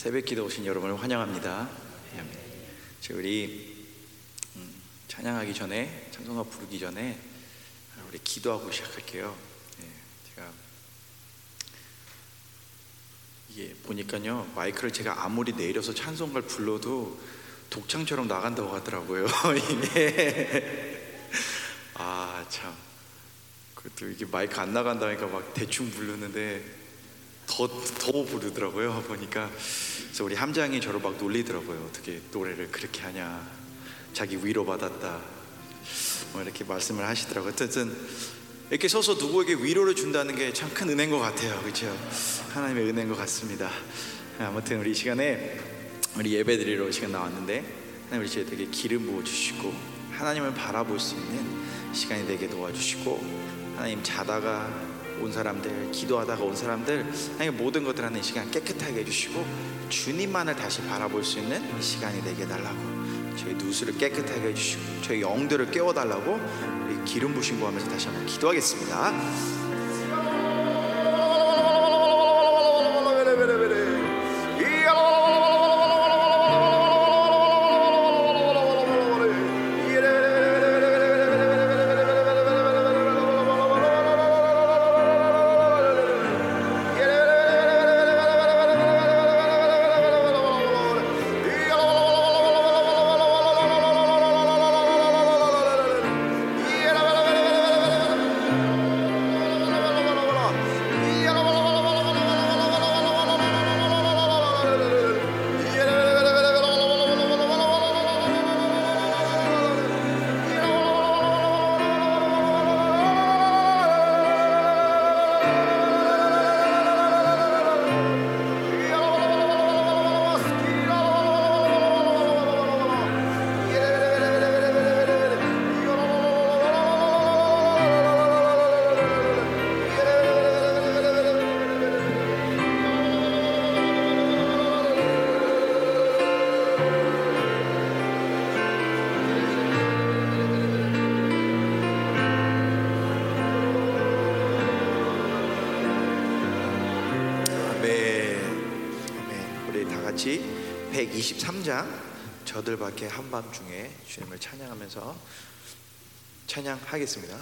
새벽 기도 오신 여러분을 환영합니다. 예. 저 우리 음, 찬양하기 전에 찬송가 부르기 전에 우리 기도하고 시작할게요. 예, 제가 이게 보니까요 마이크를 제가 아무리 내려서 찬송가를 불러도 독창처럼 나간다고 하더라고요. 이게 아 참. 그것도 이게 마이크 안 나간다니까 막 대충 부르는데 더, 더 부르더라고요. 보니까 그래서 우리 함장이 저를 막 놀리더라고요. 어떻게 노래를 그렇게 하냐. 자기 위로받았다. 뭐 이렇게 말씀을 하시더라고요. 어쨌든 이렇게 서서 누구에게 위로를 준다는 게 참 큰 은혜인 것 같아요. 그렇죠? 하나님의 은혜인 것 같습니다. 아무튼 우리 이 시간에 우리 예배 드리러 시간 나왔는데 하나님 우리 저에게 기름 부어 주시고 하나님을 바라볼 수 있는 시간이 되게 도와주시고 하나님 자다가 온 사람들, 기도하다가 온 사람들, 하나님 모든 것들 하는 시간 깨끗하게 해주시고 주님만을 다시 바라볼 수 있는 시간이 되게 달라고 저희 누수를 깨끗하게 해주시고 저희 영들을 깨워달라고 기름 부신 거 하면서 다시 한번 기도하겠습니다. 123장 저들 밖에 한밤중에 주님을 찬양하면서 찬양하겠습니다.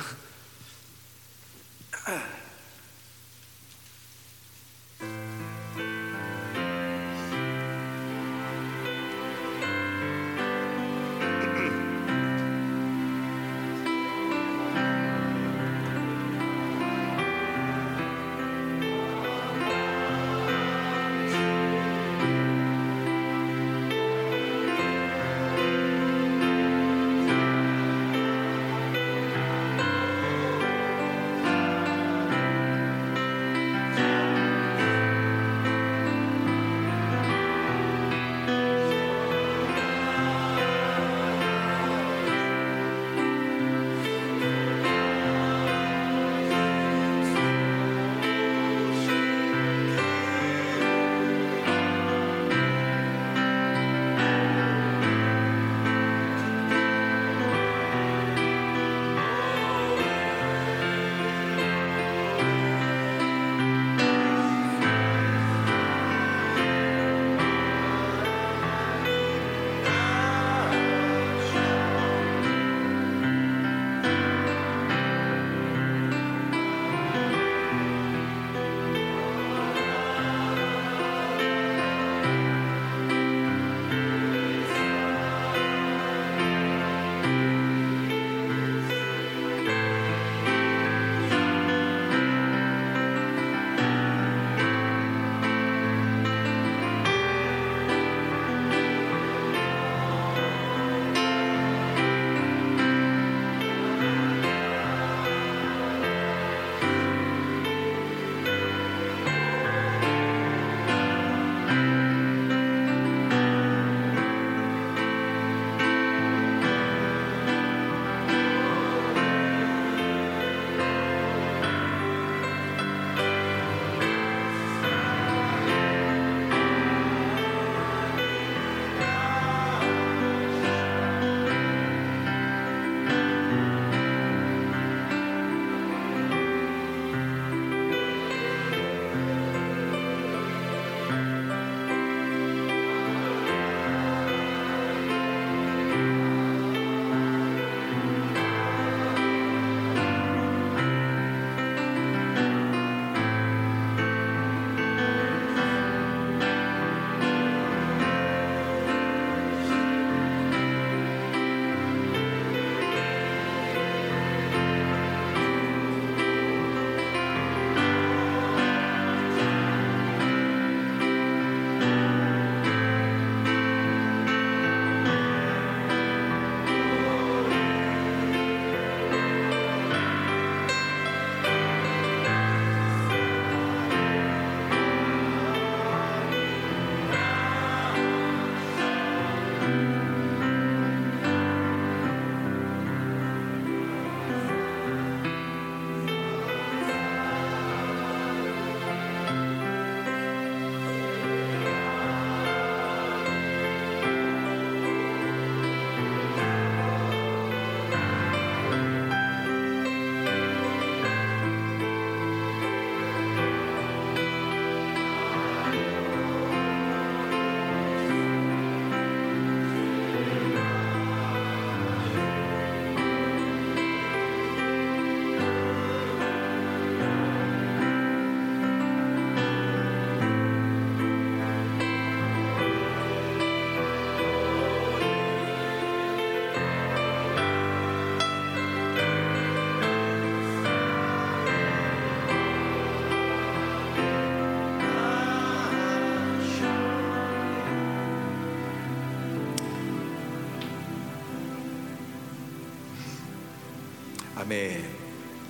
아멘.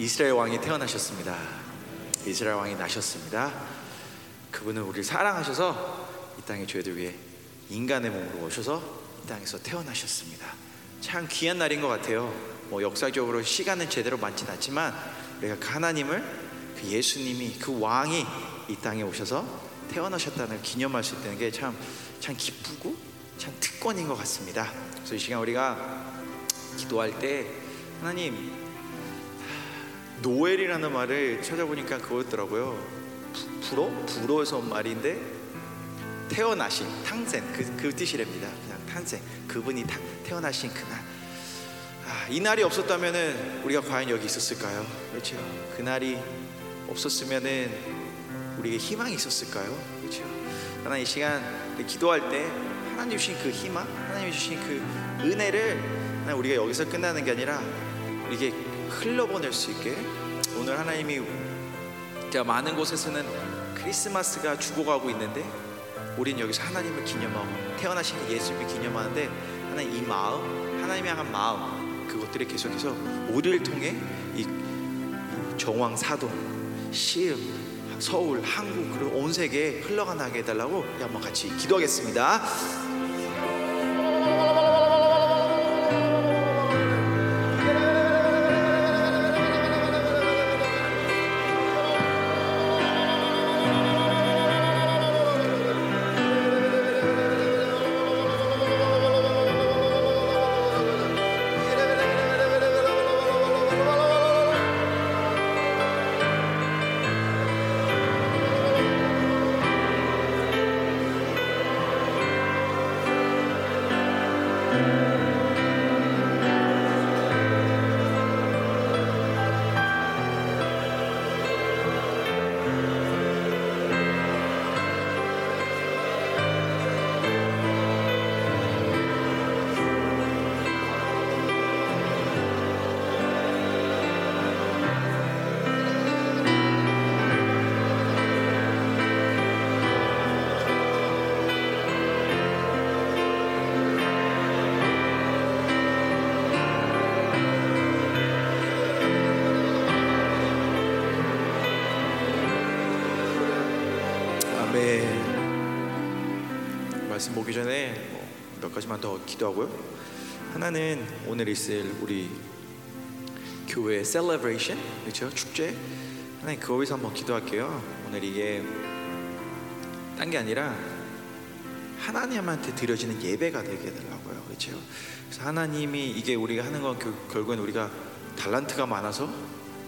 이스라엘 왕이 태어나셨습니다. 이스라엘 왕이 나셨습니다. 그분은 우리를 사랑하셔서 이 땅에 저희들 위해 인간의 몸으로 오셔서 이 땅에서 태어나셨습니다. 참 귀한 날인 것 같아요. 뭐 역사적으로 시간은 제대로 많진 않지만 우리가 그 하나님을 그 예수님이 그 왕이 이 땅에 오셔서 태어나셨다는 걸 기념할 수 있다는 게 참 참 기쁘고 참 특권인 것 같습니다. 그래서 이 시간 우리가 기도할 때 하나님 노엘이라는 말을 찾아보니까 그거였더라고요. 부- 불어? 불어에서 온 말인데 태어나신 탕생 그, 그 뜻이랍니다. 그냥 탄생 그분이 타, 태어나신 그날 아, 이 날이 없었다면은 우리가 과연 여기 있었을까요? 그렇죠. 그 날이 없었으면은 우리에게 희망이 있었을까요? 그렇죠. 하나님 이 시간 기도할 때 하나님 주신 그 희망, 하나님 주신 그 은혜를 우리가 여기서 끝나는 게 아니라 이게 흘러보낼 수 있게 오늘 하나님이 제가 많은 곳에서는 크리스마스가 죽어가고 있는데 우리는 여기서 하나님을 기념하고 태어나신 예수님을 기념하는데 하나님 이 마음 하나님 향한 마음 그것들이 계속해서 우리를 통해 이 정왕 사도 시흥 서울 한국 그리고 온 세계에 흘러가나게 해달라고 한번 같이 기도하겠습니다. 말씀 보기 전에 뭐몇 가지만 더 기도하고요. 하나는 오늘 있을 우리 교회 celebration 그렇죠 축제 하나님 그거 위해서 한번 기도할게요. 오늘 이게 딴 게 아니라 하나님한테 드려지는 예배가 되게 해달라고요. 그렇죠? 그래서 하나님이 이게 우리가 하는 건 그, 결국엔 우리가 달란트가 많아서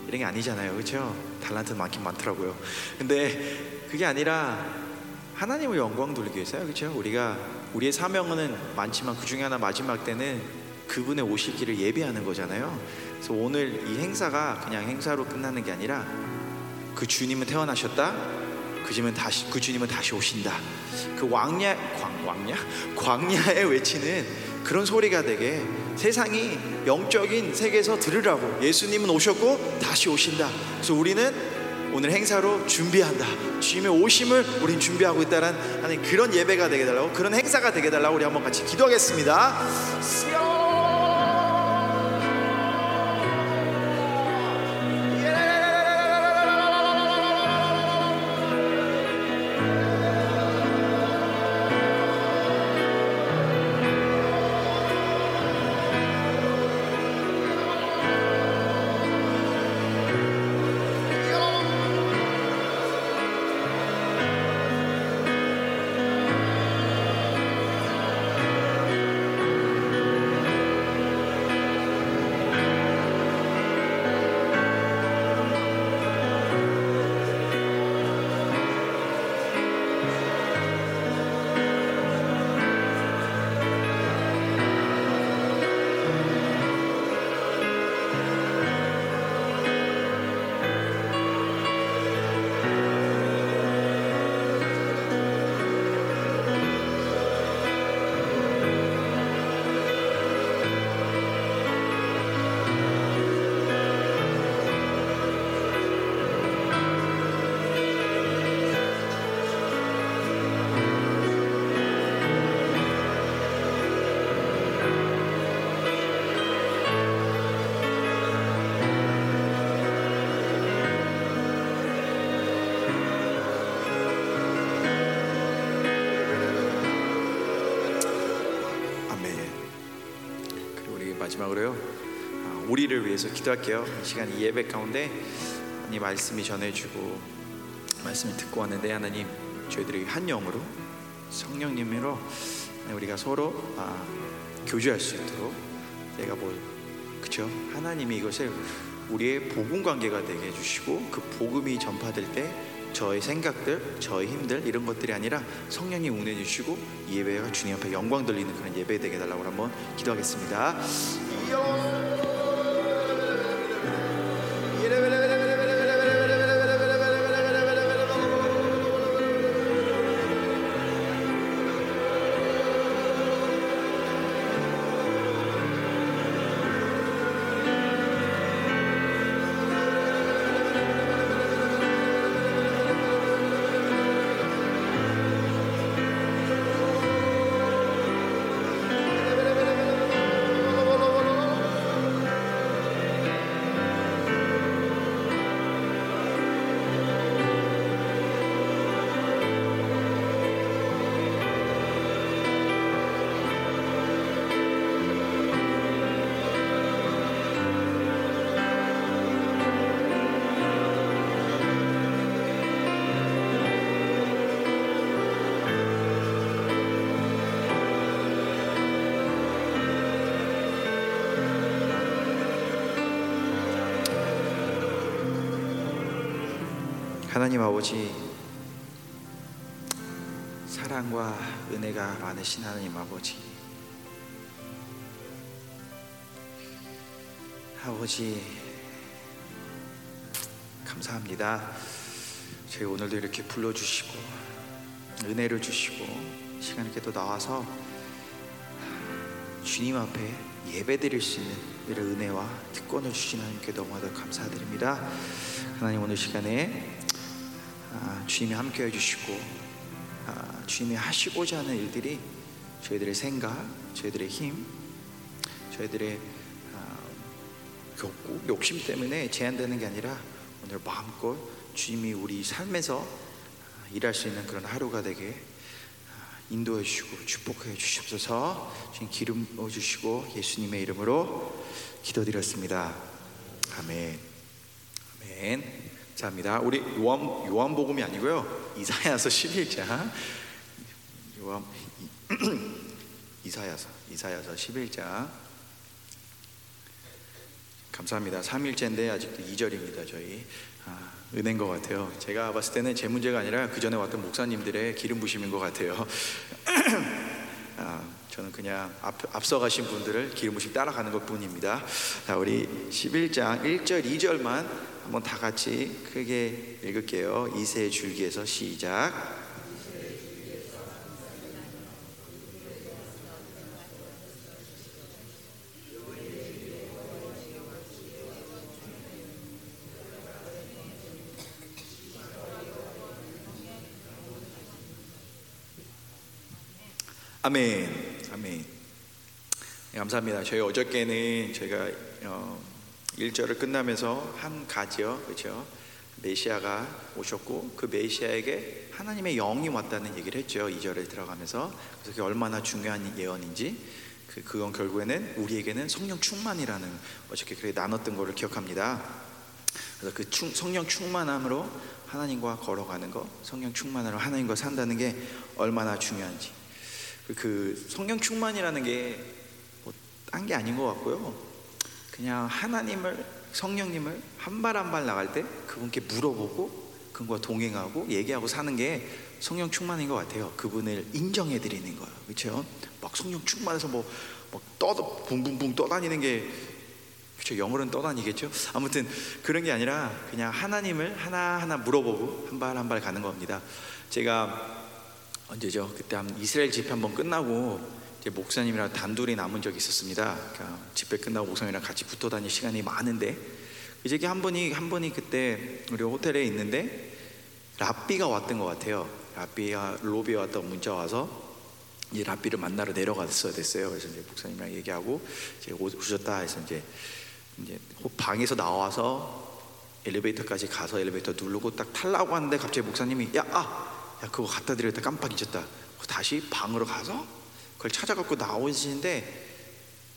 이런 게 아니잖아요. 그렇죠? 달란트 많긴 많더라고요. 근데 그게 아니라 하나님을 영광 돌리기 위해서요. 그렇죠? 우리가 우리의 사명은 많지만 그 중에 하나 마지막 때는 그분의 오실 길을 예배하는 거잖아요. 그래서 오늘 이 행사가 그냥 행사로 끝나는 게 아니라 그 주님은 태어나셨다. 그 주님은 다시 그 주님은 다시 오신다. 그 왕야 광 왕야 광야에 외치는 그런 소리가 되게 세상이 영적인 세계에서 들으라고 예수님은 오셨고 다시 오신다. 그래서 우리는 오늘 행사로 준비한다. 주님의 오심을 우린 준비하고 있다는 하는 그런 예배가 되게 달라고 그런 행사가 되게 달라고 우리 한번 같이 기도하겠습니다. 마지막으로요. 아, 우리를 위해서 기도할게요. 이 시간 이 예배 가운데 하나님 말씀이 전해주고 말씀을 듣고 왔는데 하나님 저희들이 한 영으로 성령님으로 우리가 서로 아, 교제할 수 있도록 내가 뭐 그쵸 하나님이 이것을 우리의 복음 관계가 되게 해주시고 그 복음이 전파될 때 저의 생각들, 저의 힘들 이런 것들이 아니라 성령님 운해 주시고 이 예배가 주님 앞에 영광 돌리는 그런 예배 되게 해달라고 한번 기도하겠습니다. yours. 하나님 아버지 사랑과 은혜가 많으신 하나님 아버지 아버지 감사합니다. 저희 오늘도 이렇게 불러주시고 은혜를 주시고 시간 이렇게 또 나와서 주님 앞에 예배 드릴 수 있는 이런 은혜와 특권을 주신 하나님께 너무나도 감사드립니다. 하나님 오늘 시간에 아, 주님이 함께 해주시고 아, 주님이 하시고자 하는 일들이 저희들의 생각, 저희들의 힘, 저희들의 아, 욕구, 욕심 때문에 제한되는 게 아니라 오늘 마음껏 주님이 우리 삶에서 아, 일할 수 있는 그런 하루가 되게 아, 인도해 주시고 축복해 주시옵소서 주님 기름 부어 주시고 예수님의 이름으로 기도드렸습니다. 아멘. 아멘. 감사합니다. 우리 요한 요한복음이 아니고요. 이사야서 11장. 요한 이사야서 이사야서 11장. 감사합니다. 3일째인데 아직도 2절입니다. 저희 아, 은혜인 것 같아요. 제가 봤을 때는 제 문제가 아니라 그 전에 왔던 목사님들의 기름 부심인 것 같아요. 아, 저는 그냥 앞, 앞서가신 분들을 기름 부심 따라가는 것 뿐입니다. 자, 우리 11장 1절 2절만 한번 다 같이 크게 읽을게요. 이세 줄기에서 시작. 아멘, 아멘. 네, 감사합니다. 저희 어저께는 저희가 어, 1절을 끝나면서 한 가지요. 그렇죠? 메시아가 오셨고 그 메시아에게 하나님의 영이 왔다는 얘기를 했죠. 2절에 들어가면서 그래서 그게 얼마나 중요한 예언인지 그, 그건 결국에는 우리에게는 성령 충만이라는 어저께 그렇게 나눴던 것을 기억합니다. 그래서 그 충, 성령 충만함으로 하나님과 걸어가는 것, 성령 충만으로 하나님과 산다는 게 얼마나 중요한지. 그, 그 성령 충만이라는 게 뭐 딴 게 아닌 것 같고요. 그냥 하나님을 성령님을 한 발 한 발 나갈 때 그분께 물어보고 그분과 동행하고 얘기하고 사는 게 성령 충만인 것 같아요. 그분을 인정해 드리는 거예요. 그렇죠? 막 성령 충만해서 뭐, 뭐 떠도 붕붕붕 떠다니는 게 그렇죠. 영어로는 떠다니겠죠. 아무튼 그런 게 아니라 그냥 하나님을 하나하나 물어보고 한 발 한 발 가는 겁니다. 제가 언제죠? 그때 한 이스라엘 집회 한번 끝나고 이제 목사님이랑 단둘이 남은 적이 있었습니다. 그러니까 집회 끝나고 목사님이랑 같이 붙어 다닐 시간이 많은데 이제 한 분이 한 분이 그때 우리 호텔에 있는데 랍비가 왔던 것 같아요. 랍비가 로비에 왔다 문자 와서 이 랍비를 만나러 내려갔어야 됐어요. 그래서 이제 목사님이랑 얘기하고 이제 오셨다 해서 이제 이제 방에서 나와서 엘리베이터까지 가서 엘리베이터 누르고 딱 탈라고 하는데 갑자기 목사님이 야, 아, 야 그거 갖다 드렸다 깜빡 잊었다. 다시 방으로 가서 그걸 찾아갖고 나오시는데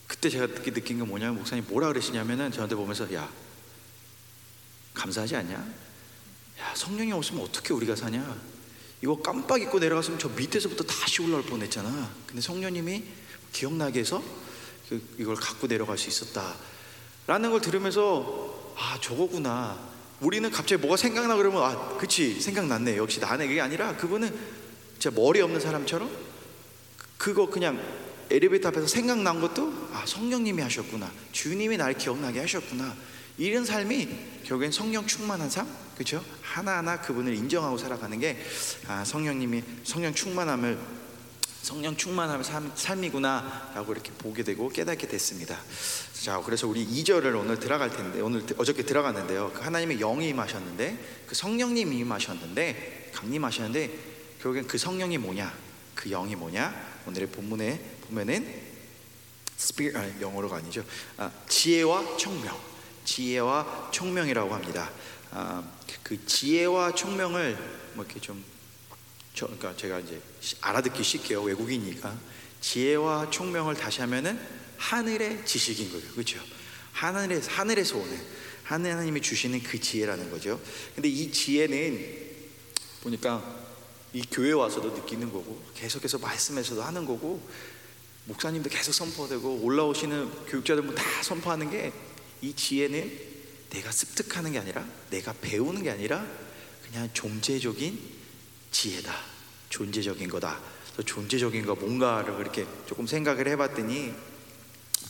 그때 제가 느낀 게 뭐냐면 목사님 뭐라 그러시냐면은 저한테 보면서 야 감사하지 않냐? 야 성령이 없으면 어떻게 우리가 사냐? 이거 깜빡 잊고 내려갔으면 저 밑에서부터 다시 올라올 뻔했잖아. 근데 성령님이 기억나게 해서 그- 이걸 갖고 내려갈 수 있었다라는 걸 들으면서 아 저거구나. 우리는 갑자기 뭐가 생각나 그러면 아 그치 생각났네. 역시 나네 그게 아니라 그분은 진짜 머리 없는 사람처럼 그거 그냥 엘리베이터 앞에서 생각난 것도 아 성령님이 하셨구나 주님이 날 기억나게 하셨구나 이런 삶이 결국엔 성령 충만한 삶 그렇죠 하나하나 그분을 인정하고 살아가는 게 아, 성령님이 성령 충만함을 성령 충만함의 삶, 삶이구나라고 이렇게 보게 되고 깨닫게 됐습니다. 자, 그래서 우리 2절을 오늘 들어갈 텐데 오늘 어저께 들어갔는데요. 그 하나님의 영이 임하셨는데 그 성령님이 임하셨는데 강림하셨는데 결국엔 그 성령이 뭐냐? 그 영이 뭐냐? 오늘의 본문에 보면은 스피릿 아니 영어로가 아니죠. 아, 지혜와 총명. 지혜와 총명이라고 합니다. 아, 그 지혜와 총명을 뭐 이렇게 좀 저, 그러니까 제가 이제 시- 알아듣기 쉽게요 외국이니까 지혜와 총명을 다시 하면은 하늘의 지식인 거예요 그렇죠 하늘에서 하늘에서 오는 하나님이 주시는 그 지혜라는 거죠 근데 이 지혜는 보니까 이 교회 와서도 느끼는 거고 계속해서 말씀에서도 하는 거고 목사님도 계속 선포되고 올라오시는 교육자들 다 선포하는 게 이 지혜는 내가 습득하는 게 아니라 내가 배우는 게 아니라 그냥 존재적인 지혜다. 존재적인 거다. 그래서 존재적인 거 뭔가를 그렇게 조금 생각을 해봤더니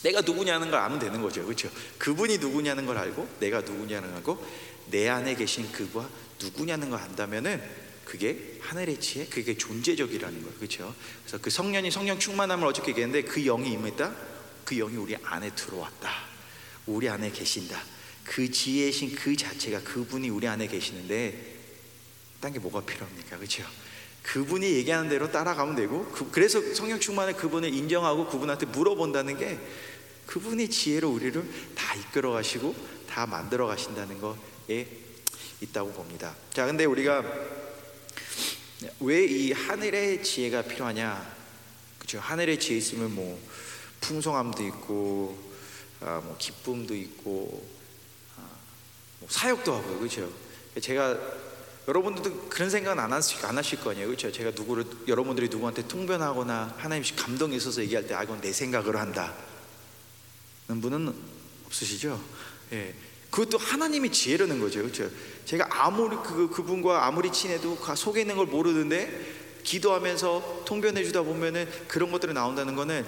내가 누구냐는 걸 알면 되는 거죠. 그렇죠? 그분이 누구냐는 걸 알고 내가 누구냐는 걸 알고 내 안에 계신 그가 누구냐는 걸 안다면은 그게 하늘의 지혜, 그게 존재적이라는 거예요. 그렇죠? 그래서 그 성령이 성령 충만함을 어저께 얘기했는데 그 영이 임했다. 그 영이 우리 안에 들어왔다. 우리 안에 계신다. 그 지혜신 그 자체가 그분이 우리 안에 계시는데 딴 게 뭐가 필요합니까? 그렇죠? 그분이 얘기하는 대로 따라가면 되고 그, 래서 성령 충만을 그분을 인정하고 그분한테 물어본다는 게 그분의 지혜로 우리를 다 이끌어 가시고 다 만들어 가신다는 거에 있다고 봅니다. 자, 근데 우리가 왜 이 하늘의 지혜가 필요하냐? 그렇죠? 하늘의 지혜 있으면 뭐 풍성함도 있고 아, 뭐 기쁨도 있고 아, 뭐 사역도 하고요, 그렇죠? 제가 여러분들도 그런 생각은 안 하실, 안 하실 거 아니에요, 그렇죠? 제가 누구를 여러분들이 누구한테 통변하거나 하나님 감동이 있어서 얘기할 때, 아 이건 내 생각으로 한다 는 분은 없으시죠? 예, 그것도 하나님이 지혜라는 거죠, 그렇죠? 제가 아무리 그 그분과 아무리 친해도 그 속에 있는 걸 모르는데 기도하면서 통변해 주다 보면은 그런 것들이 나온다는 거는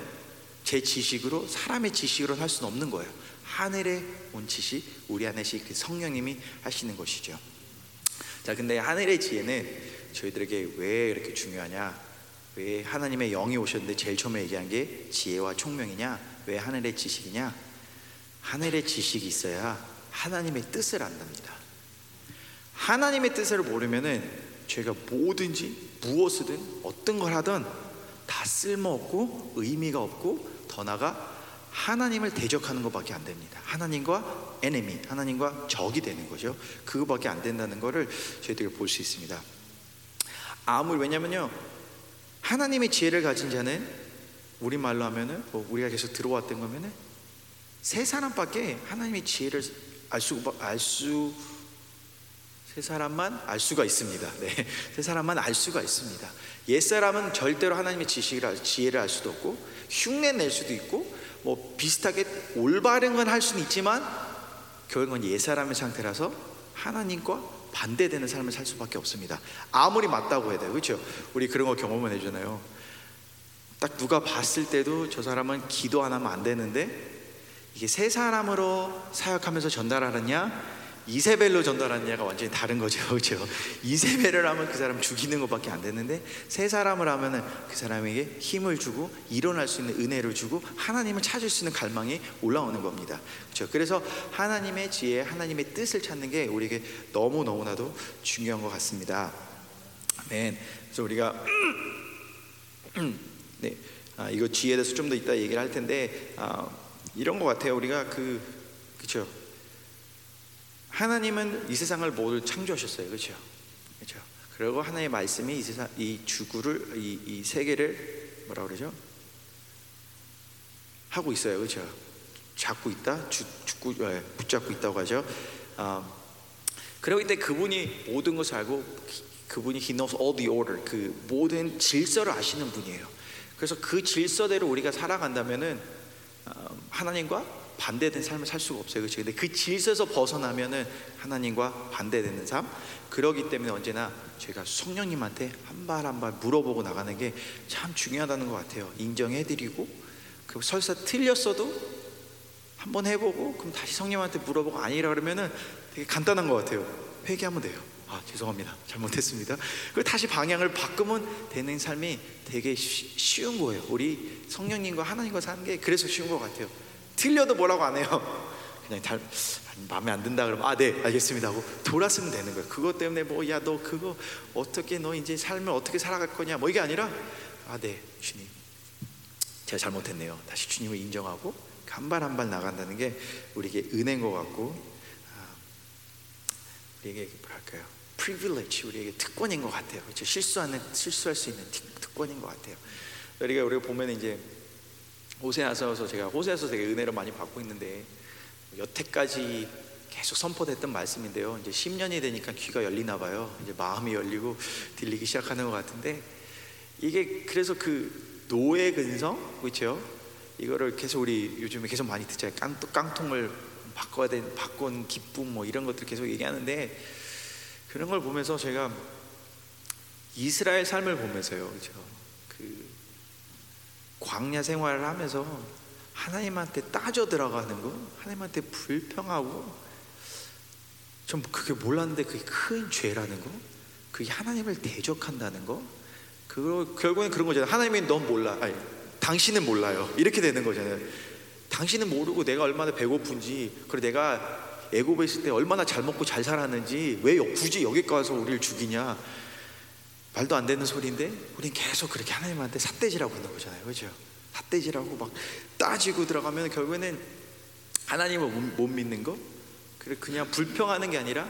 제 지식으로 사람의 지식으로 할 수는 없는 거예요. 하늘의 온 지식, 우리 안에 그 성령님이 하시는 것이죠. 자, 근데 하늘의 지혜는 저희들에게 왜 이렇게 중요하냐? 왜 하나님의 영이 오셨는데 제일 처음에 얘기한 게 지혜와 총명이냐? 왜 하늘의 지식이냐? 하늘의 지식이 있어야 하나님의 뜻을 안답니다. 하나님의 뜻을 모르면은 제가 뭐든지 무엇이든 어떤 걸 하든 다 쓸모없고 의미가 없고 더 나가 하나님을 대적하는 것밖에 안 됩니다. 하나님과 에네미, 하나님과 적이 되는 거죠. 그거밖에 안 된다는 것을 저희들이 볼 수 있습니다. 아무리 왜냐면요, 하나님의 지혜를 가진 자는 우리 말로 하면은 뭐 우리가 계속 들어왔던 거면은 세 사람밖에 하나님의 지혜를 알 수, 알 수, 세 사람만 알 수가 있습니다. 네, 세 사람만 알 수가 있습니다. 옛 사람은 절대로 하나님의 지식을 알, 지혜를 알 수도 없고 흉내 낼 수도 있고 뭐 비슷하게 올바른 건 할 수는 있지만 결국은 옛 사람의 상태라서 하나님과 반대되는 삶을 살 수밖에 없습니다. 아무리 맞다고 해도 그렇죠? 우리 그런 거 경험을 해주잖아요. 딱 누가 봤을 때도 저 사람은 기도 안 하면 안 되는데 이게 세 사람으로 사역하면서 전달하느냐? 이세벨로 전달하느냐가 완전히 다른 거죠. 그렇죠? 이세벨을 하면 그 사람 죽이는 것밖에 안 되는데 세 사람을 하면은 그 사람에게 힘을 주고 일어날 수 있는 은혜를 주고 하나님을 찾을 수 있는 갈망이 올라오는 겁니다. 그렇죠? 그래서 하나님의 지혜 하나님의 뜻을 찾는 게 우리에게 너무 너무나도 중요한 것 같습니다. 아멘. 그래서 우리가 네. 아, 이거 지혜에 대해서 좀 더 이따 얘기를 할 텐데 아, 이런 것 같아요. 우리가 그 그렇죠. 하나님은 이 세상을 모두 창조하셨어요. 그렇죠. 그렇죠. 그리고 하나님의 말씀이 이 세상 이 주구를 이, 이 세계를 뭐라 그러죠? 하고 있어요, 그렇죠? 잡고 있다, 주, 죽고 예, 붙잡고 있다고 하죠. 아, 그리고 이때 그분이 모든 것을 알고 그분이 he knows all the order 그 모든 질서를 아시는 분이에요. 그래서 그 질서대로 우리가 살아간다면은 어, 하나님과 반대된 삶을 살 수가 없어요. 그렇죠? 근데 그 질서에서 벗어나면은 하나님과 반대되는 삶. 그러기 때문에 언제나 제가 성령님한테 한 발 한 발 물어보고 나가는 게 참 중요하다는 것 같아요. 인정해 드리고 그 설사 틀렸어도 한번 해보고 그럼 다시 성령한테 물어보고 아니라 그러면은 되게 간단한 것 같아요. 회개하면 돼요. 아 죄송합니다. 잘못했습니다. 그 다시 방향을 바꾸면 되는 삶이 되게 쉬, 쉬운 거예요. 우리 성령님과 하나님과 사는 게 그래서 쉬운 것 같아요. 틀려도 뭐라고 안 해요. 그냥 잘 마음에 안 든다 그러면 아 네 알겠습니다 하고 돌았으면 되는 거예요. 그것 때문에 뭐 야 너 그거 어떻게 너 이제 삶을 어떻게 살아갈 거냐 뭐 이게 아니라 아 네 주님 제가 잘못했네요. 다시 주님을 인정하고 한 발 한 발 나간다는 게 우리에게 은혜인 것 같고 아, 우리에게? Privilege 우리에게 특권인 것 같아요. 그렇죠? 실수하는 실수할 수 있는 특- 특권인 것 같아요. 우리가 우리가 보면 이제 호세아서서 제가 호세아서 되게 은혜를 많이 받고 있는데 여태까지 계속 선포됐던 말씀인데요. 이제 10년이 되니까 귀가 열리나 봐요. 이제 마음이 열리고 들리기 시작하는 것 같은데 이게 그래서 그 노예 근성 그렇죠? 이거를 계속 우리 요즘에 계속 많이 듣잖아요. 깡, 깡통을 바꿔야 된 바꾼 기쁨 뭐 이런 것들 계속 얘기하는데 그런 걸 보면서 제가 이스라엘 삶을 보면서요. 그렇죠? 그 광야 생활을 하면서 하나님한테 따져 들어가는 거, 하나님한테 불평하고 좀 그게 몰랐는데 그게 큰 죄라는 거, 그게 하나님을 대적한다는 거, 그거 결국엔 그런 거잖아요. 하나님이 넌 몰라, 아니 당신은 몰라요. 이렇게 되는 거잖아요. 당신은 모르고 내가 얼마나 배고픈지, 그리고 내가 애고에 있을 때 얼마나 잘 먹고 잘 살았는지 왜 굳이 여기까지 와서 우리를 죽이냐? 말도 안 되는 소리인데 우린 계속 그렇게 하나님한테 삿대질하고 있는 거잖아요. 그렇죠? 삿대질하고 막 따지고 들어가면 결국에는 하나님을 못, 못 믿는 거 그래 그냥 불평하는 게 아니라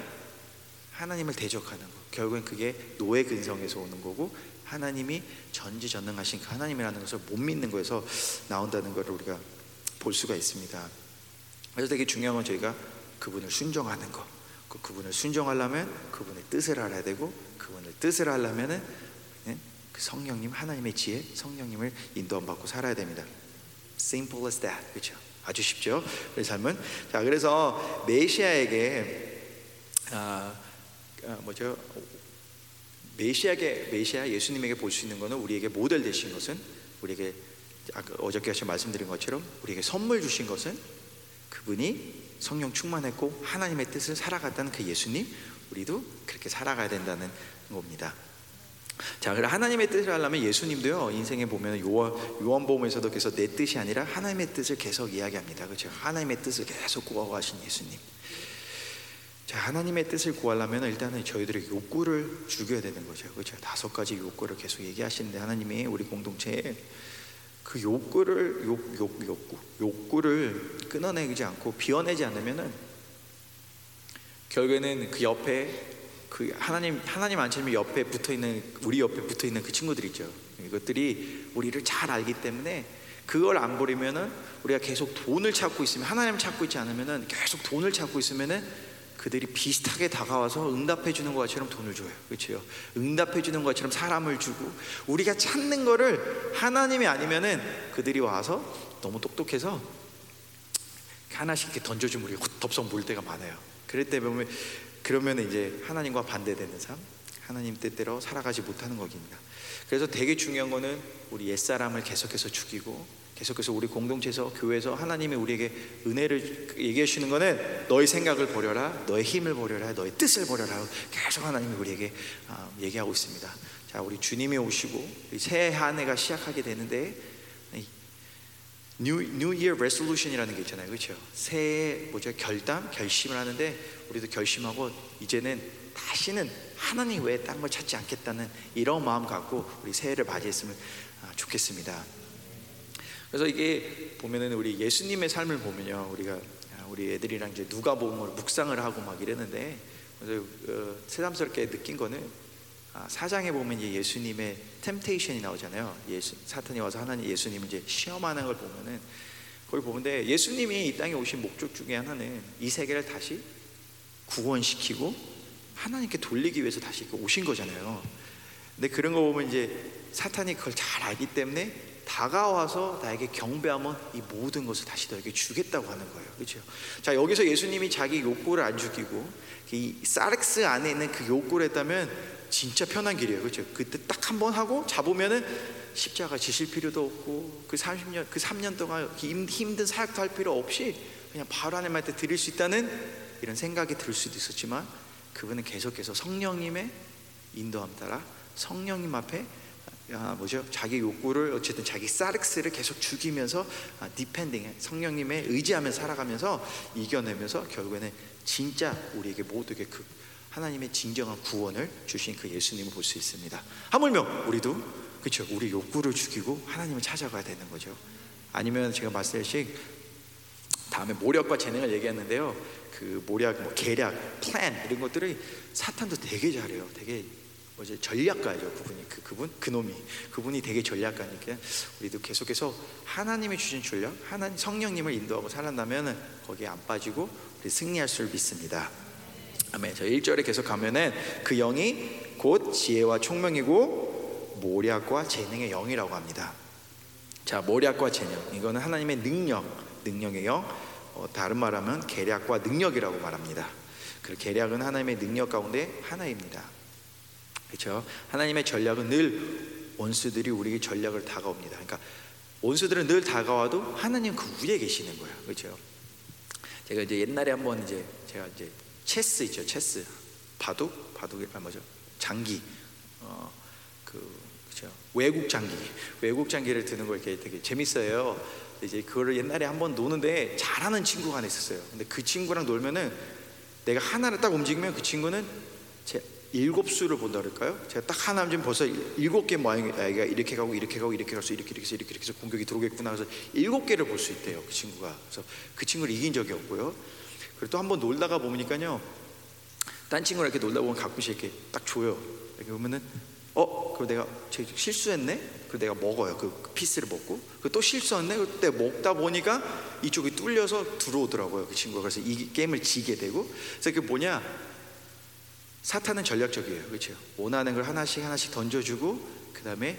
하나님을 대적하는 거 결국엔 그게 노예 근성에서 오는 거고 하나님이 전지전능하신 그 하나님이라는 것을 못 믿는 거에서 나온다는 것을 우리가 볼 수가 있습니다. 그래서 되게 중요한 건 저희가 그분을 순종하는 거. 그 그분을 순종하려면 그분의 뜻을 알아야 되고 그분의 뜻을 하려면은 예? 그 성령님 하나님의 지혜 성령님을 인도함 받고 살아야 됩니다. Simple as that. 그렇죠? 아주 쉽죠. 우리 삶은 자 그래서 메시아에게 아, 아 뭐죠? 메시아에게 메시아 예수님에게 볼 수 있는 것은 우리에게 모델 되신 것은 우리에게 어저께 말씀드린 것처럼 우리에게 선물 주신 것은 그분이 성령 충만했고 하나님의 뜻을 살아갔다는 그 예수님 우리도 그렇게 살아가야 된다는 겁니다. 자, 그래 하나님의 뜻을 하려면 예수님도요 인생에 보면 요한 요한복음에서도 계속 내 뜻이 아니라 하나님의 뜻을 계속 이야기합니다. 그렇죠? 하나님의 뜻을 계속 구하고하신 예수님. 자, 하나님의 뜻을 구하려면 일단은 저희들의 욕구를 죽여야 되는 거죠. 그렇죠? 다섯 가지 욕구를 계속 얘기하시는데 하나님이 우리 공동체에 그 욕구를 욕, 욕, 욕구, 욕구를 끊어내지 않고 비워내지 않으면은 결국에는 그 옆에 그 하나님 하나님 안치면 옆에 붙어 있는 우리 옆에 붙어 있는 그 친구들 있죠. 이것들이 우리를 잘 알기 때문에 그걸 안 버리면은 우리가 계속 돈을 찾고 있으면 하나님 찾고 있지 않으면은 계속 돈을 찾고 있으면은 그들이 비슷하게 다가와서 응답해 주는 것처럼 돈을 줘요. 그렇죠? 응답해 주는 것처럼 사람을 주고 우리가 찾는 거를 하나님이 아니면은 그들이 와서 너무 똑똑해서 하나씩 이렇게 던져주면 우리가 덥석 물 때가 많아요. 그럴 때 보면 그러면 이제 하나님과 반대되는 삶, 하나님 뜻대로 살아가지 못하는 겁니다. 그래서 되게 중요한 거는 우리 옛사람을 계속해서 죽이고 계속해서 우리 공동체에서 교회에서 하나님이 우리에게 은혜를 얘기해 주시는 거는 너의 생각을 버려라, 너의 힘을 버려라, 너의 뜻을 버려라. 계속 하나님이 우리에게 아, 얘기하고 있습니다. 자, 우리 주님이 오시고 새한 해가 시작하게 되는데 New, New Year Resolution이라는 게 있잖아요, 그렇죠? 새해 뭐죠? 결단, 결심을 하는데 우리도 결심하고 이제는 다시는 하나님 외에 딴 걸 찾지 않겠다는 이런 마음 갖고 우리 새해를 맞이했으면 아, 좋겠습니다. 그래서 이게 보면은 우리 예수님의 삶을 보면요, 우리가 아, 우리 애들이랑 이제 누가 보면 묵상을 하고 막 이랬는데 그래서 어, 새삼스럽게 느낀 거는 아, 사장에 보면 이제 예수님의 템테이션이 나오잖아요. 예수, 사탄이 와서 하나님 예수님 이제 시험하는 걸 보면은 거기 보는데 예수님이 이 땅에 오신 목적 중에 하나는 이 세계를 다시 구원시키고 하나님께 돌리기 위해서 다시 이렇게 오신 거잖아요. 근데 그런 거 보면 이제 사탄이 그걸 잘 알기 때문에 다가와서 나에게 경배하면 이 모든 것을 다시 너에게 주겠다고 하는 거예요. 그렇죠? 자, 여기서 예수님이 자기 욕구를 안 죽이고 이 사렉스 안에 있는 그 욕구를 했다면 진짜 편한 길이에요. 그렇죠? 그때 딱 한 번 하고 잡으면은 십자가 지실 필요도 없고 그 30년 그 3년 동안 힘, 힘든 사역도 할 필요 없이 그냥 바로 하나님한테 드릴 수 있다는 이런 생각이 들 수도 있었지만 그분은 계속해서 성령님의 인도함 따라 성령님 앞에 아, 뭐죠? 자기 욕구를 어쨌든 자기 σάρξ를 계속 죽이면서 아, depending 성령님의 의지하면서 살아가면서 이겨내면서 결국에는 진짜 우리에게 모두에게 그 하나님의 진정한 구원을 주신 그 예수님을 볼 수 있습니다. 하물며 우리도 그렇죠. 우리 욕구를 죽이고 하나님을 찾아가야 되는 거죠. 아니면 제가 말씀드린 다음에 모략과 재능을 얘기했는데요. 그 모략, 뭐 계략, 플랜 이런 것들을 사탄도 되게 잘해요. 되게 뭐지 전략가죠. 그분이 그 그분 그놈이 그분이 되게 전략가니까 우리도 계속해서 하나님이 주신 전략, 하나님 성령님을 인도하고 살아나면은 거기에 안 빠지고 우리 승리할 줄 믿습니다. 아멘. 저 1절에 계속 가면은 그 영이 곧 지혜와 총명이고 모략과 재능의 영이라고 합니다. 자, 모략과 재능. 이거는 하나님의 능력, 능력의 영. 어, 다른 말하면 계략과 능력이라고 말합니다. 그 계략은 하나님의 능력 가운데 하나입니다. 그렇죠? 하나님의 전략은 늘 원수들이 우리에게 전략을 다가옵니다. 그러니까 원수들은 늘 다가와도 하나님 그 위에 계시는 거예요. 그렇죠? 제가 이제 옛날에 한번 이제 제가 이제 체스 있죠, 체스. 바둑, 바둑이 아 뭐죠? 장기. 어, 그 그죠? 외국 장기, 외국 장기를 드는 거 이렇게 되게 재밌어요. 이제 그거를 옛날에 한번 노는데 잘하는 친구가 하나 있었어요. 근데 그 친구랑 놀면은 내가 하나를 딱 움직이면 그 친구는 제 일곱 수를 본다 그럴까요? 제가 딱 하나 좀 벌써 일곱 개 모양이가 이렇게 가고 이렇게 가고 이렇게 가서 이렇게 이렇게 이렇게 해서 공격이 들어오겠구나 그래서 일곱 개를 볼 수 있대요 그 친구가. 그래서 그 친구를 이긴 적이 없고요. 그리고 또 한번 놀다가 보니까요 딴 친구랑 이렇게 놀다 보면 가끔씩 이렇게 딱 줘요. 이렇게 보면은 어? 그거 내가 실수했네? 그리고 내가 먹어요. 그 피스를 먹고. 그또 실수했네? 그때 먹다 보니까 이쪽이 뚫려서 들어오더라고요 그 친구가. 그래서 이 게임을 지게 되고. 그래서 그게 뭐냐 사탄은 전략적이에요. 그렇죠? 원하는 걸 하나씩 하나씩 던져주고 그 다음에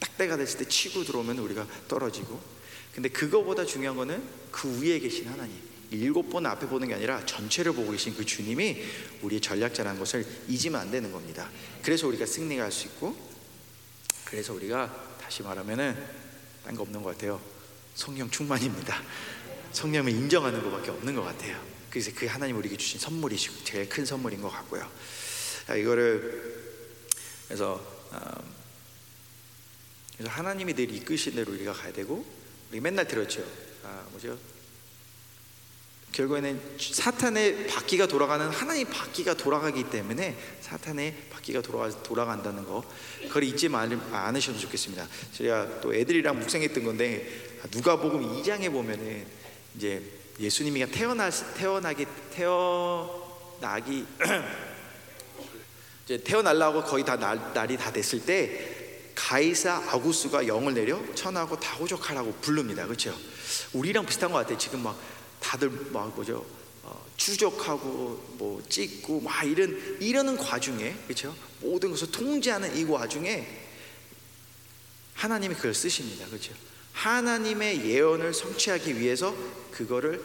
딱 때가 됐을 때 치고 들어오면 우리가 떨어지고 근데 그거보다 중요한 거는 그 위에 계신 하나님 일곱 번 앞에 보는 게 아니라 전체를 보고 계신 그 주님이 우리의 전략자라는 것을 잊으면 안 되는 겁니다. 그래서 우리가 승리할 수 있고 그래서 우리가 다시 말하면은 딴 거 없는 것 같아요. 성령 충만입니다. 성령을 인정하는 것밖에 없는 것 같아요. 그래서 그 하나님 우리에게 주신 선물이시고 제일 큰 선물인 것 같고요. 이거를 그래서 어, 그래서 하나님이 늘 이끄신 대로 우리가 가야 되고 우리 맨날 들었죠. 아, 뭐죠? 결국에는 사탄의 바퀴가 돌아가는 하나님 바퀴가 돌아가기 때문에 사탄의 바퀴가 돌아가, 돌아간다는 거 그걸 잊지 않으셔도 좋겠습니다. 제가 또 애들이랑 묵상했던 건데 누가복음 2장에 보면은 이제 예수님이 태어나 태어나기 태어나기 이제 태어날라고 거의 다 날, 날이 다 됐을 때 가이사 아구스가 영을 내려 천하고 다 호족하라고 부릅니다. 그렇죠? 우리랑 비슷한 것 같아요. 지금 막 다들 막 뭐죠? 어, 추적하고 뭐 찍고 막 이런 이러는 과중에 그렇죠? 모든 것을 통제하는 이 과중에 하나님이 그걸 쓰십니다. 그렇죠? 하나님의 예언을 성취하기 위해서 그거를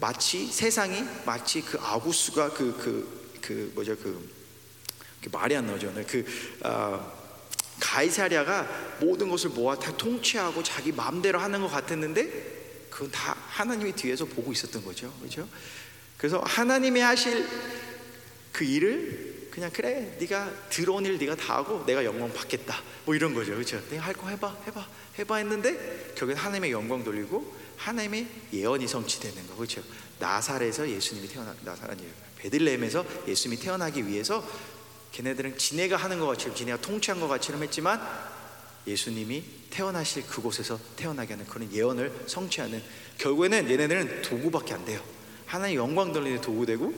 마치 세상이 마치 그 아구스가 그 그, 그 뭐죠 그 말이 안 나오죠. 네, 그 어, 가이사랴가 모든 것을 모아 다 통치하고 자기 마음대로 하는 것 같았는데 그건 다 하나님이 뒤에서 보고 있었던 거죠. 그렇죠? 그래서 하나님이 하실 그 일을 그냥 그래 네가 들어온 일 네가 다 하고 내가 영광 받겠다 뭐 이런 거죠 그렇죠 내가 할 거 해봐 해봐 해봐 했는데 결국엔 하나님의 영광 돌리고 하나님의 예언이 성취되는 거 그렇죠 나사렛에서 예수님이 태어나 나사렛이에요 베들레헴에서 예수님이 태어나기 위해서 걔네들은 지네가 하는 것 같이 지네가 통치한 것 같이럼 했지만 예수님이 태어나실 그곳에서 태어나게 하는 그런 예언을 성취하는 결국에는 얘네들은 도구밖에 안 돼요. 하나님 영광 돌리는 도구 되고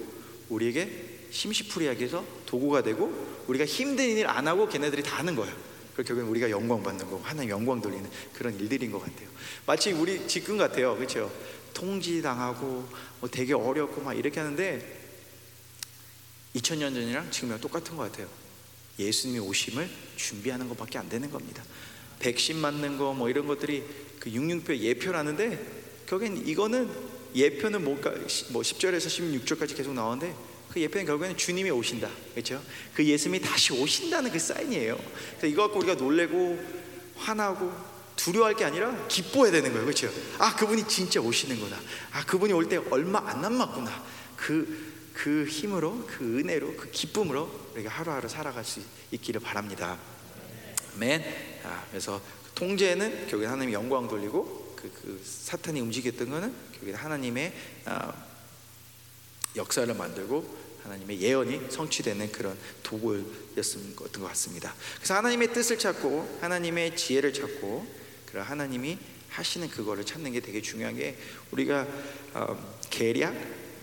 우리에게 심시풀이하게 해서 도구가 되고 우리가 힘든 일 안 하고 걔네들이 다 하는 거예요. 그 결국엔 우리가 영광 받는 거고 하나님 영광 돌리는 그런 일들인 것 같아요. 마치 우리 지금 같아요, 그렇죠? 통지당하고 뭐 되게 어렵고 막 이렇게 하는데 2000년 전이랑 지금이랑 똑같은 것 같아요. 예수님이 오심을 준비하는 것밖에 안 되는 겁니다. 백신 맞는 거 뭐 이런 것들이 그 육육표 예표라는데 결국엔 이거는 예표는 뭔가 뭐 10절에서 16절까지 계속 나오는데 그 예표는 결국에는 주님이 오신다. 그렇죠? 그 예수님이 다시 오신다는 그 사인이에요. 그래서 이거 갖고 우리가 놀래고 화나고 두려워할 게 아니라 기뻐해야 되는 거예요. 그렇죠? 아, 그분이 진짜 오시는구나. 아, 그분이 올 때 얼마 안 남았구나. 그, 그 힘으로, 그 은혜로, 그 기쁨으로 우리가 하루하루 살아갈 수 있기를 바랍니다. 아멘. 아, 그래서 통제는 결국에 하나님 영광 돌리고 그, 그 사탄이 움직였던 거는 결국에 하나님의 아, 역사를 만들고 하나님의 예언이 성취되는 그런 도구였던 것 같습니다. 그래서 하나님의 뜻을 찾고 하나님의 지혜를 찾고 그런 하나님이 하시는 그거를 찾는 게 되게 중요한 게 우리가 어, 계략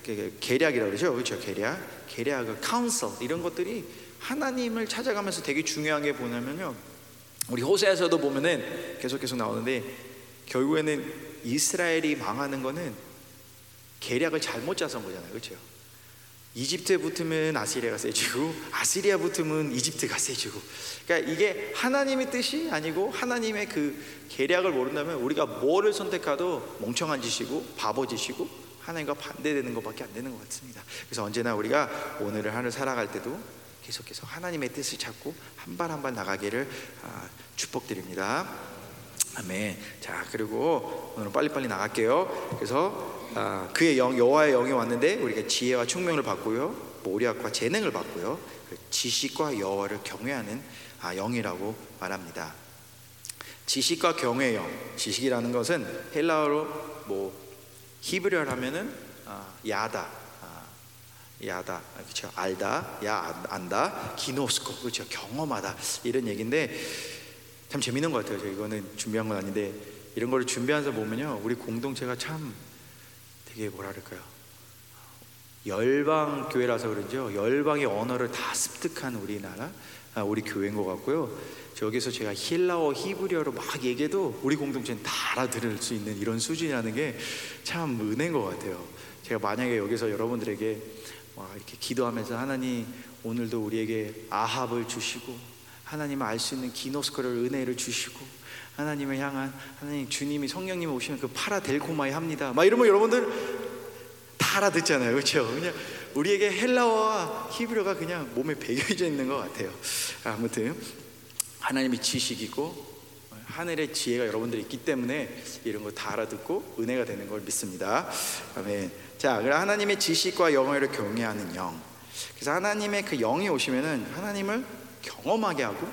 계략이라고 그러죠, 그렇죠? 계략, 계략, 그 카운슬 이런 것들이 하나님을 찾아가면서 되게 중요한 게 뭐냐면요. 우리 호세에서도 보면은 계속 계속 나오는데 결국에는 이스라엘이 망하는 거는 계략을 잘못 짜서 거잖아요, 그렇죠? 이집트에 붙으면 아시리아가 세지고 아시리아 붙으면 이집트가 세지고 그러니까 이게 하나님의 뜻이 아니고 하나님의 그 계략을 모른다면 우리가 뭐를 선택하도 멍청한 짓이고 바보 짓이고 하나님과 반대되는 것밖에 안 되는 것 같습니다. 그래서 언제나 우리가 오늘을 하루 살아갈 때도 계속해서 하나님의 뜻을 찾고 한 발 한 발 나가기를 아, 축복드립니다. 아멘. 자 그리고 오늘은 빨리빨리 나갈게요. 그래서 아, 그의 영 여호와의 영이 왔는데 우리가 지혜와 총명을 받고요, 모략과 재능을 받고요, 그 지식과 여호와를 경외하는 아, 영이라고 말합니다. 지식과 경외의 영, 지식이라는 것은 헬라어로 뭐 히브리어로 하면은 아, 야다, 아, 야다, 그렇죠, 알다, 야 안다, 기노스코, 그렇죠, 경험하다 이런 얘기인데 참 재밌는 것 같아요. 저 이거는 준비한 건 아닌데 이런 거를 준비하면서 보면요, 우리 공동체가 참 되게 뭐랄까요? 열방 교회라서 그런지요. 열방의 언어를 다 습득한 우리나라 아, 우리 교회인 것 같고요 저기서 제가 힐라어 히브리어로 막 얘기해도 우리 공동체는 다 알아들을 수 있는 이런 수준이라는 게 참 은혜인 것 같아요 제가 만약에 여기서 여러분들에게 이렇게 기도하면서 하나님 오늘도 우리에게 아합을 주시고 하나님을 알 수 있는 기노스코를 은혜를 주시고 하나님을 향한 하나님 주님이 성령님이 오시면 그 παραδέχομαι 합니다. 막 이러면 여러분들 다 알아듣잖아요, 그렇죠? 그냥 우리에게 헬라어와 히브리어가 그냥 몸에 배겨져 있는 것 같아요. 아무튼 하나님이 지식이고 하늘의 지혜가 여러분들이 있기 때문에 이런 거 다 알아듣고 은혜가 되는 걸 믿습니다. 아멘. 자, 그럼 하나님의 지식과 여호와를 경외하는 영. 그래서 하나님의 그 영이 오시면은 하나님을 경험하게 하고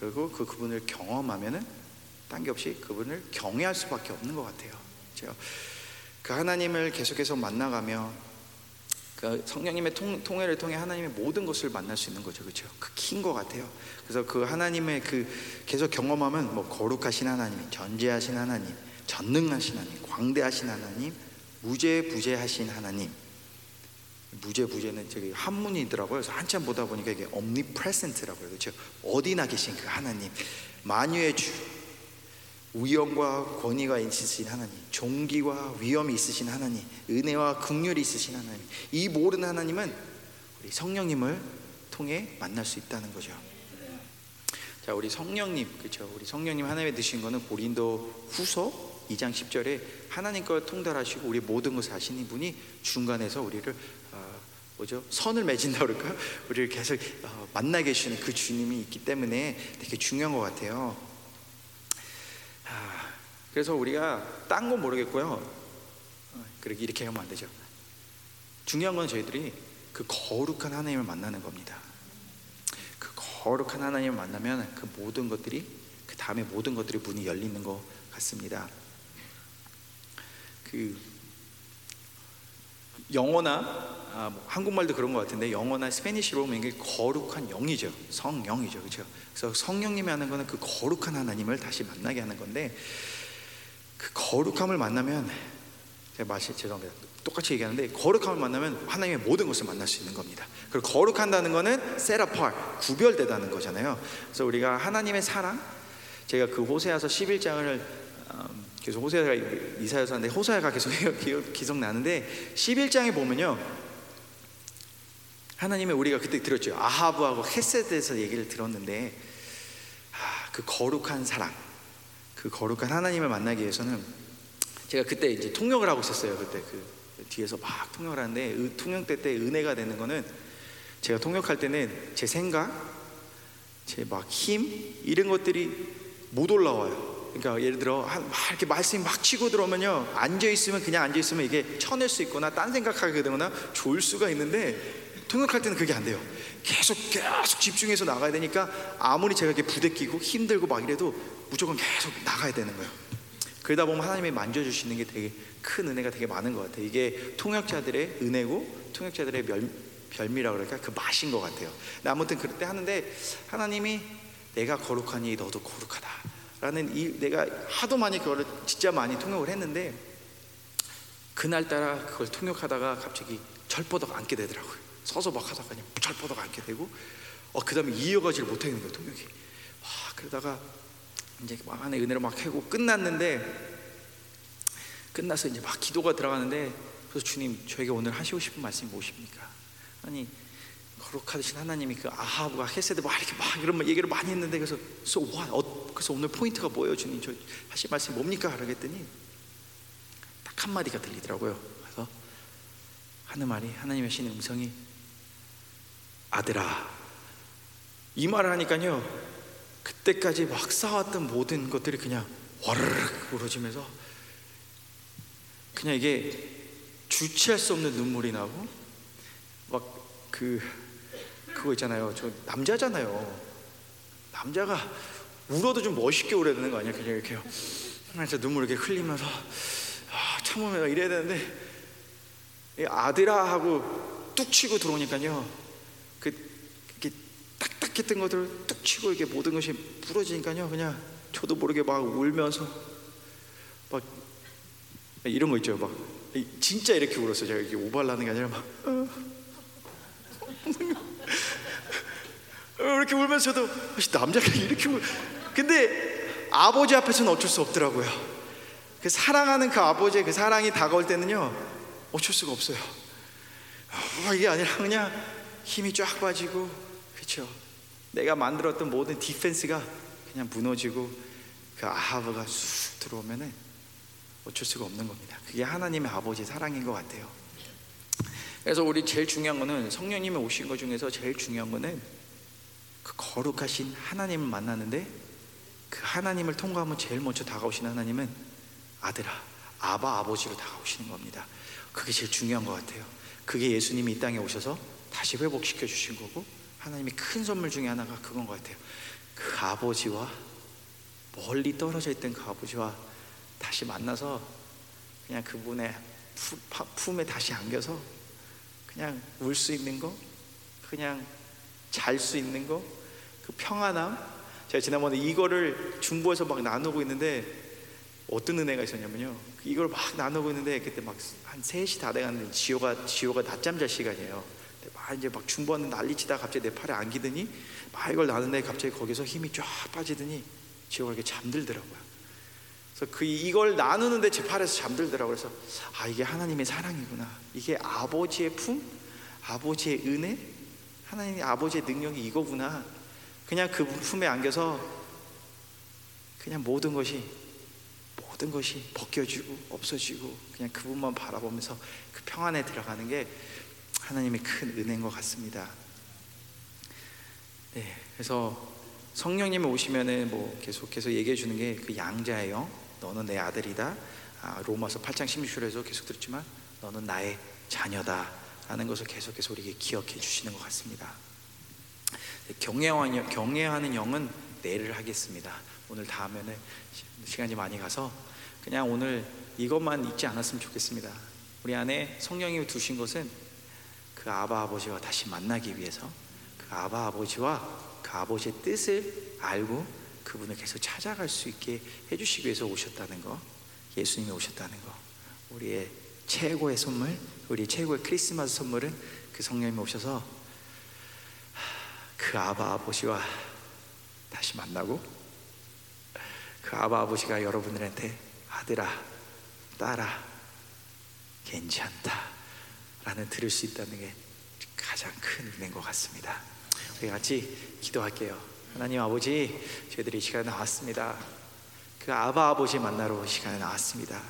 그리고 그 그분을 경험하면은 딴게 없이 그분을 경외할 수밖에 없는 것 같아요. 그렇죠? 그 하나님을 계속해서 만나가며 그 성령님의 통, 통해를 통해 하나님의 모든 것을 만날 수 있는 거죠, 그렇죠? 그 키인 것 같아요. 그래서 그 하나님의 그 계속 경험하면 뭐 거룩하신 하나님, 전지하신 하나님, 전능하신 하나님, 광대하신 하나님, 무죄부재하신 하나님. 무죄부재는 저기 한문이더라고요. 그래서 한참 보다 보니까 이게 omnipresent라고 해요, 그렇죠? 어디나 계신 그 하나님, 만유의 주. 위엄과 권위가 있으신 하나님, 종기와 위엄이 있으신 하나님, 은혜와 긍휼이 있으신 하나님. 이 모든 하나님은 우리 성령님을 통해 만날 수 있다는 거죠. 자, 우리 성령님, 그렇죠? 우리 성령님 하나님의 드신 거는 고린도 후서 2장 10절에 하나님 걸 통달하시고 우리 모든 것을 아시는 분이 중간에서 우리를 어, 뭐죠? 선을 맺은다 그럴까? 우리를 계속 어, 만나게 계시는 그 주님이 있기 때문에 되게 중요한 것 같아요. 그래서 우리가 딴 건 모르겠고요. 어, 그렇게 이렇게 하면 안 되죠. 중요한 건 저희들이 그 거룩한 하나님을 만나는 겁니다. 그 거룩한 하나님을 만나면 그 모든 것들이 그 다음에 모든 것들이 문이 열리는 것 같습니다. 그 영어나 아, 뭐 한국말도 그런 것 같은데 영어나 스페니시로 보면 이게 거룩한 영이죠. 성영이죠. 그렇죠? 그래서 성령님이 하는 거는 그 거룩한 하나님을 다시 만나게 하는 건데 그 거룩함을 만나면 제가 마시 죄송합니다. 똑같이 얘기하는데 거룩함을 만나면 하나님의 모든 것을 만날 수 있는 겁니다. 그리고 거룩한다는 거는 세라팔 구별되다는 거잖아요. 그래서 우리가 하나님의 사랑 제가 그 호세아서 11장을 음, 계속 호세아가 이사야서 하는데 호세아가 계속 기억, 기억 나는데 11장에 보면요. 하나님의 우리가 그때 들었죠. 아하브하고 헤세드에서 얘기를 들었는데 아, 그 거룩한 사랑 그 거룩한 하나님을 만나기 위해서는 제가 그때 이제 통역을 하고 있었어요. 그때 그 뒤에서 막 통역을 하는데 의- 통역 때 때 은혜가 되는 거는 제가 통역할 때는 제 생각, 제 막 힘 이런 것들이 못 올라와요. 그러니까 예를 들어 한, 막 이렇게 말씀이 막 치고 들어오면요 앉아 있으면 그냥 앉아 있으면 이게 쳐낼 수 있거나 딴 생각하게 되거나 좋을 수가 있는데 통역할 때는 그게 안 돼요. 계속 계속 집중해서 나가야 되니까 아무리 제가 이렇게 부대끼고 힘들고 막 이래도 무조건 계속 나가야 되는 거예요. 그러다 보면 하나님이 만져주시는 게 되게 큰 은혜가 되게 많은 것 같아요. 이게 통역자들의 은혜고 통역자들의 멸, 별미라 그럴까 그 맛인 것 같아요. 아무튼 그럴 때 하는데 하나님이 내가 거룩하니 너도 거룩하다라는 이 내가 하도 많이 그거를 진짜 많이 통역을 했는데 그날따라 그걸 통역하다가 갑자기 절버덕 앉게 되더라고요. 서서 막 하다가 그냥 절버덕 앉게 되고 어 그 다음에 이어가지를 못하는 거예요 통역이. 와 그러다가 이제 막 안에 은혜로 막 하고 끝났는데 끝나서 이제 막 기도가 들어가는데 그래서 주님 저에게 오늘 하시고 싶은 말씀이 무엇입니까? 아니 거룩하신 하나님이 그 אהב가 חסד 막 이렇게 막 이런 얘기를 많이 했는데 그래서 so what? 어, 그래서 오늘 포인트가 뭐예요 주님 저 하실 말씀이 뭡니까? 그러겠더니 딱 한마디가 들리더라고요 하는 말이 하나님의 신 음성이 아들아 이 말을 하니까요 그때까지 막 쌓았던 모든 것들이 그냥 와르르 부러지면서 그냥 이게 주체할 수 없는 눈물이 나고 막 그 그거 있잖아요. 저 남자잖아요. 남자가 울어도 좀 멋있게 울어야 되는 거 아니야? 그냥 이렇게요. 진짜 눈물 이렇게 흘리면서 아, 참으면 이래야 되는데 이 아들아 하고 뚝 치고 들어오니까요. 딱딱했던 것들을 뚝 치고 이게 모든 것이 부러지니까요. 그냥 저도 모르게 막 울면서 막 이런 거 있죠. 막 진짜 이렇게 울었어요. 제가 이렇게 오발나는 게 아니라 막 어. 어, 이렇게 울면서도 남자가 이렇게 울 근데 아버지 앞에서는 어쩔 수 없더라고요. 그 사랑하는 그 아버지의 그 사랑이 다가올 때는요 어쩔 수가 없어요. 어, 이게 아니라 그냥 힘이 쫙 빠지고 그렇죠. 내가 만들었던 모든 디펜스가 그냥 무너지고 그 아하브가 쑥 들어오면은 어쩔 수가 없는 겁니다. 그게 하나님의 아버지 사랑인 것 같아요. 그래서 우리 제일 중요한 거는 성령님이 오신 것 중에서 제일 중요한 거는 그 거룩하신 하나님을 만나는데 그 하나님을 통과하면 제일 먼저 다가오시는 하나님은 아들아, 아바 아버지로 다가오시는 겁니다. 그게 제일 중요한 것 같아요. 그게 예수님이 이 땅에 오셔서 다시 회복시켜 주신 거고 하나님이 큰 선물 중에 하나가 그건 것 같아요. 그 아버지와 멀리 떨어져 있던 그 아버지와 다시 만나서 그냥 그분의 품에 다시 안겨서 그냥 울 수 있는 거, 그냥 잘 수 있는 거, 그 평안함. 제가 지난번에 이거를 중보에서 막 나누고 있는데 어떤 은혜가 있었냐면요. 이걸 막 나누고 있는데 그때 막 한 3시 다 돼가는데 지호가 지호가 낮잠 잘 시간이에요. 막 이제 막 중보하는 난리치다가 갑자기 내 팔에 안기더니 막 이걸 나누는데 갑자기 거기서 힘이 쫙 빠지더니 이렇게 잠들더라고요. 그래서 그 이걸 나누는데 제 팔에서 잠들더라고요. 그래서 아 이게 하나님의 사랑이구나. 이게 아버지의 품, 아버지의 은혜, 하나님의 아버지의 능력이 이거구나. 그냥 그 품에 안겨서 그냥 모든 것이 모든 것이 벗겨지고 없어지고 그냥 그분만 바라보면서 그 평안에 들어가는 게 하나님의 큰 은혜인 것 같습니다. 네, 그래서 성령님이 오시면은 뭐 계속해서 얘기해 주는 게 그 양자예요. 너는 내 아들이다. 아, 로마서 8장 16절에서 계속 들었지만 너는 나의 자녀다 라는 것을 계속해서 우리에게 기억해 주시는 것 같습니다. 네, 경외하는, 경외하는 영은 내를 하겠습니다. 오늘 다음에는 시- 시간이 많이 가서 그냥 오늘 이것만 잊지 않았으면 좋겠습니다. 우리 안에 성령이 두신 것은 그 아바 아버지와 다시 만나기 위해서 그 아바 아버지와 그 아버지의 뜻을 알고 그분을 계속 찾아갈 수 있게 해주시기 위해서 오셨다는 거, 예수님이 오셨다는 거, 우리의 최고의 선물, 우리 최고의 크리스마스 선물은 그 성령님이 오셔서 그 아바 아버지와 다시 만나고 그 아바 아버지가 여러분들한테 아들아, 딸아, 괜찮다 라는 들을 수 있다는 게 가장 큰 은혜인 것 같습니다. 우리 같이 기도할게요. 하나님 아버지, 저희들이 이 시간에 나왔습니다. 그 아바 아버지 만나러 이 시간에 나왔습니다.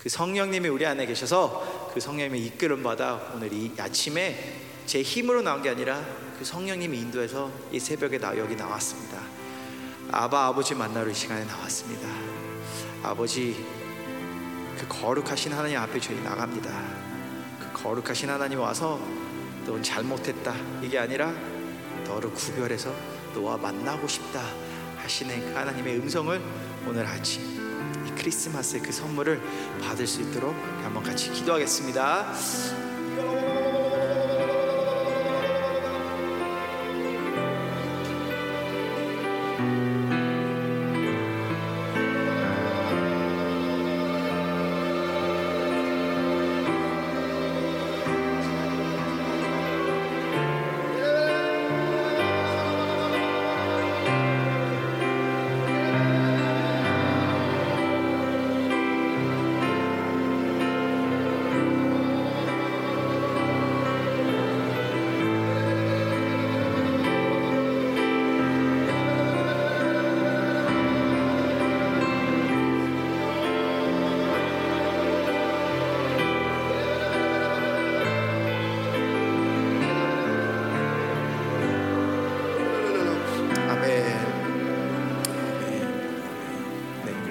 그 성령님이 우리 안에 계셔서 그 성령님의 이끌음 받아 오늘 이 아침에 제 힘으로 나온 게 아니라 그 성령님이 인도해서 이 새벽에 나 여기 나왔습니다. 아바 아버지 만나러 이 시간에 나왔습니다. 아버지 그 거룩하신 하나님 앞에 저희 나갑니다. 그 거룩하신 하나님 와서 넌 잘못했다 이게 아니라 너를 구별해서 너와 만나고 싶다 하시는 그 하나님의 음성을 오늘 아침 이 크리스마스의 그 선물을 받을 수 있도록 한번 같이 기도하겠습니다.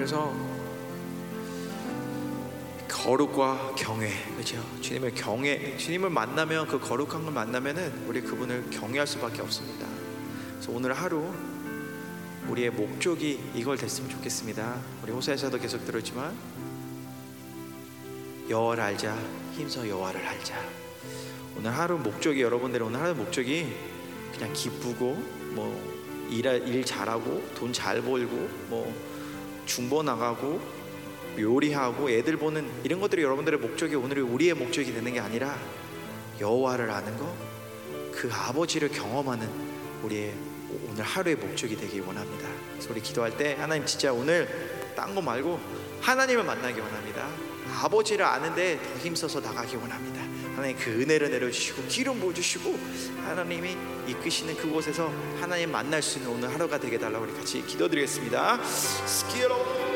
그래서 거룩과 경외, 그렇죠? 주님을 경외, 주님을 만나면 그 거룩한 걸 만나면은 우리 그분을 경외할 수밖에 없습니다. 그래서 오늘 하루 우리의 목적이 이걸 됐으면 좋겠습니다. 우리 호사에서도 계속 들었지만 여호와를 알자, 힘써 여호와를 알자. 오늘 하루 목적이 여러분들의 오늘 하루 목적이 그냥 기쁘고 뭐 일, 일 잘하고 돈 잘 벌고 뭐 중보 나가고 요리하고 애들 보는 이런 것들이 여러분들의 목적이 오늘 우리의 목적이 되는 게 아니라 여호와를 아는 거, 그 아버지를 경험하는 우리의 오늘 하루의 목적이 되길 원합니다. 그래서 우리 기도할 때 하나님 진짜 오늘 딴 거 말고 하나님을 만나기 원합니다. 아버지를 아는데 더 힘써서 나가기 원합니다. 하나님 그 은혜를 내려주시고 기름 부어주시고 하나님이 이끄시는 그곳에서 하나님 만날 수 있는 오늘 하루가 되게 달라고 우리 같이 기도드리겠습니다. 스키로